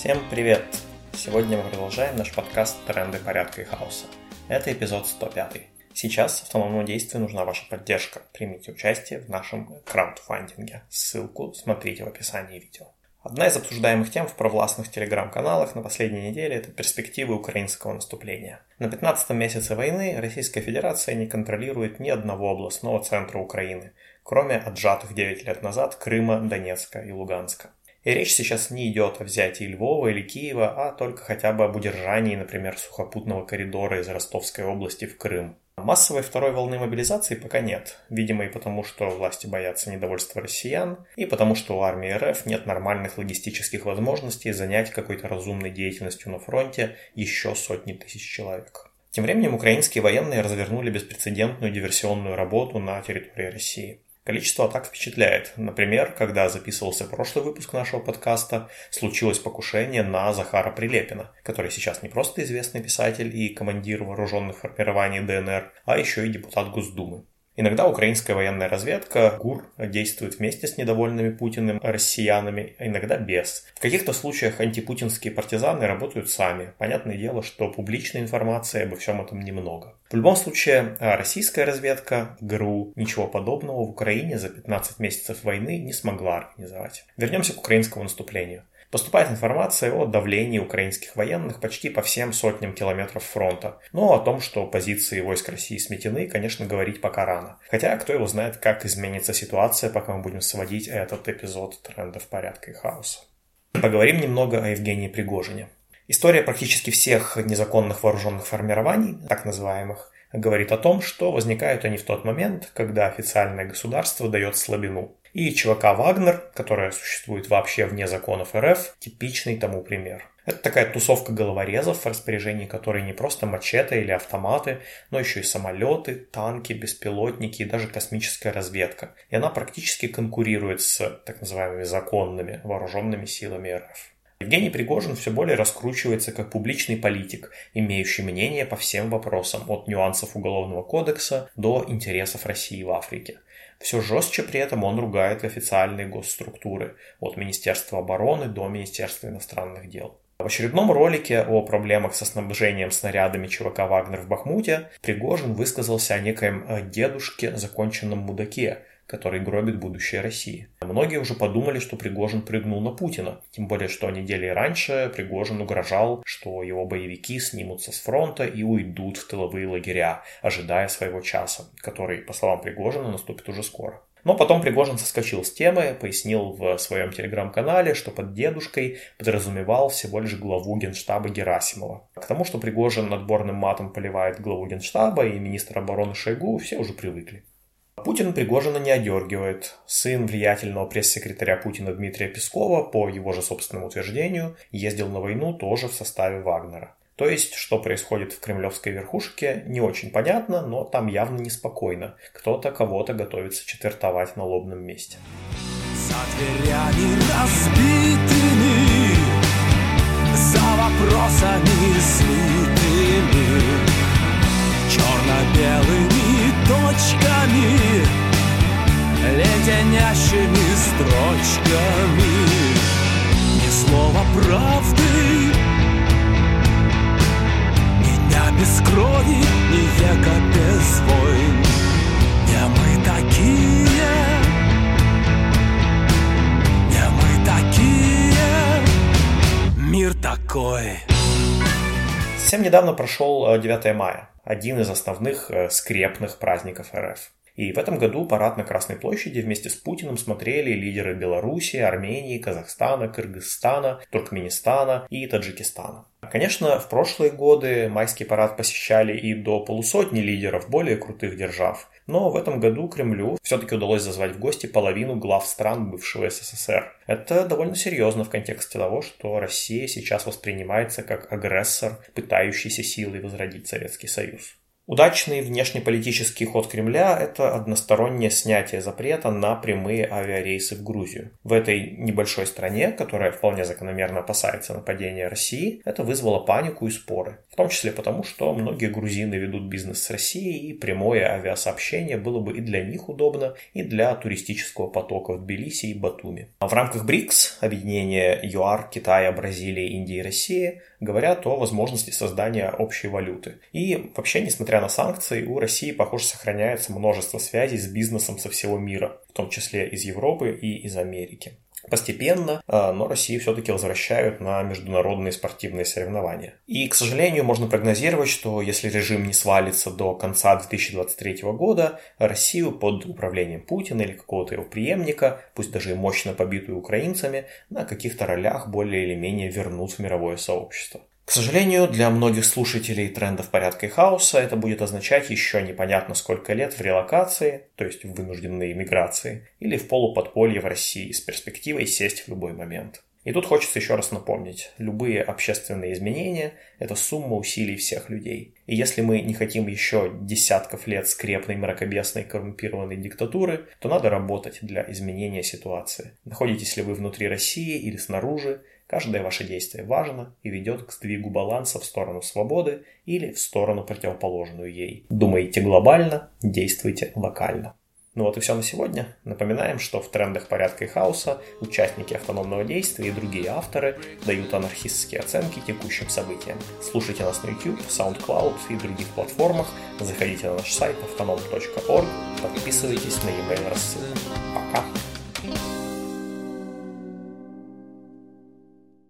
Всем привет! Сегодня мы продолжаем наш подкаст «Тренды порядка и хаоса». Это эпизод 105. Сейчас автономному действию нужна ваша поддержка. Примите участие в нашем краудфандинге. Ссылку смотрите в описании видео. Одна из обсуждаемых тем в провластных телеграм-каналах на последней неделе – это перспективы украинского наступления. На 15-м месяце войны Российская Федерация не контролирует ни одного областного центра Украины, кроме отжатых 9 лет назад Крыма, Донецка и Луганска. И речь сейчас не идет о взятии Львова или Киева, а только хотя бы об удержании, например, сухопутного коридора из Ростовской области в Крым. Массовой второй волны мобилизации пока нет, видимо и потому, что власти боятся недовольства россиян, и потому, что у армии РФ нет нормальных логистических возможностей занять какой-то разумной деятельностью на фронте еще сотни тысяч человек. Тем временем украинские военные развернули беспрецедентную диверсионную работу на территории России. Количество атак впечатляет. Например, когда записывался прошлый выпуск нашего подкаста, случилось покушение на Захара Прилепина, который сейчас не просто известный писатель и командир вооруженных формирований ДНР, а еще и депутат Госдумы. Иногда украинская военная разведка, ГУР, действует вместе с недовольными Путиным россиянами, а иногда без. В каких-то случаях антипутинские партизаны работают сами. Понятное дело, что публичной информации обо всем этом немного. В любом случае, российская разведка, ГРУ, ничего подобного в Украине за 15 месяцев войны не смогла организовать. Вернемся к украинскому наступлению. Поступает информация о давлении украинских военных почти по всем сотням километров фронта. Но о том, что позиции войск России сметены, конечно, говорить пока рано. Хотя, кто его знает, как изменится ситуация, пока мы будем сводить этот эпизод трендов порядка и хаоса. Поговорим немного о Евгении Пригожине. История практически всех незаконных вооруженных формирований, так называемых, говорит о том, что возникают они в тот момент, когда официальное государство дает слабину. И ЧВК «Вагнер», которая существует вообще вне законов РФ, типичный тому пример. Это такая тусовка головорезов, в распоряжении которой не просто мачете или автоматы, но еще и самолеты, танки, беспилотники и даже космическая разведка. И она практически конкурирует с так называемыми законными вооруженными силами РФ. Евгений Пригожин все более раскручивается как публичный политик, имеющий мнение по всем вопросам, от нюансов Уголовного кодекса до интересов России в Африке. Все жестче при этом он ругает официальные госструктуры, от Министерства обороны до Министерства иностранных дел. В очередном ролике о проблемах со снабжением снарядами ЧВК «Вагнер» в Бахмуте Пригожин высказался о некоем э, дедушке, законченном мудаке, который гробит будущее России. Многие уже подумали, что Пригожин прыгнул на Путина, тем более, что недели раньше Пригожин угрожал, что его боевики снимутся с фронта и уйдут в тыловые лагеря, ожидая своего часа, который, по словам Пригожина, наступит уже скоро. Но потом Пригожин соскочил с темы, пояснил в своем телеграм-канале, что под дедушкой подразумевал всего лишь главу генштаба Герасимова. К тому, что Пригожин надборным матом поливает главу генштаба и министра обороны Шойгу, все уже привыкли. Путин Пригожина не одергивает. Сын влиятельного пресс-секретаря Путина Дмитрия Пескова, по его же собственному утверждению, ездил на войну тоже в составе Вагнера. То есть, что происходит в кремлевской верхушке, не очень понятно, но там явно неспокойно. Кто-то кого-то готовится четвертовать на лобном месте. За дверями разбитыми, за вопросами слитыми, черно-белыми точками, строчками, ни слова правды без крови, ни века без войн. Не мы такие, не мы такие, мир такой. Совсем недавно прошел 9 э, мая, один из основных э, скрепных праздников РФ. И в этом году парад на Красной площади вместе с Путиным смотрели лидеры Беларуси, Армении, Казахстана, Кыргызстана, Туркменистана и Таджикистана. Конечно, в прошлые годы майский парад посещали и до полусотни лидеров более крутых держав, но в этом году Кремлю все-таки удалось зазвать в гости половину глав стран бывшего СССР. Это довольно серьезно в контексте того, что Россия сейчас воспринимается как агрессор, пытающийся силой возродить Советский Союз. Удачный внешнеполитический ход Кремля – это одностороннее снятие запрета на прямые авиарейсы в Грузию. В этой небольшой стране, которая вполне закономерно опасается нападения России, это вызвало панику и споры. В том числе потому, что многие грузины ведут бизнес с Россией, и прямое авиасообщение было бы и для них удобно, и для туристического потока в Тбилиси и Батуми. А в рамках БРИКС, объединения ЮАР, Китая, Бразилии, Индии и России, говорят о возможности создания общей валюты. И вообще, несмотря на санкции, у России, похоже, сохраняется множество связей с бизнесом со всего мира, в том числе из Европы и из Америки. Постепенно, э, но Россию все-таки возвращают на международные спортивные соревнования. И, к сожалению, можно прогнозировать, что если режим не свалится до конца 2023 года, Россию под управлением Путина или какого-то его преемника, пусть даже и мощно побитую украинцами, на каких-то ролях более или менее вернут в мировое сообщество. К сожалению, для многих слушателей трендов порядка и хаоса это будет означать еще непонятно сколько лет в релокации, то есть в вынужденной миграции, или в полуподполье в России с перспективой сесть в любой момент. И тут хочется еще раз напомнить, любые общественные изменения – это сумма усилий всех людей. И если мы не хотим еще десятков лет скрепной, мракобесной, коррумпированной диктатуры, то надо работать для изменения ситуации. Находитесь ли вы внутри России или снаружи, Каждое ваше действие важно и ведет к сдвигу баланса в сторону свободы или в сторону противоположную ей. Думайте глобально, действуйте локально. Ну вот и все на сегодня. Напоминаем, что в трендах порядка и хаоса участники автономного действия и другие авторы дают анархистские оценки текущим событиям. Слушайте нас на YouTube, SoundCloud и других платформах, заходите на наш сайт autonom.org, подписывайтесь на e-mail рассылку. Пока!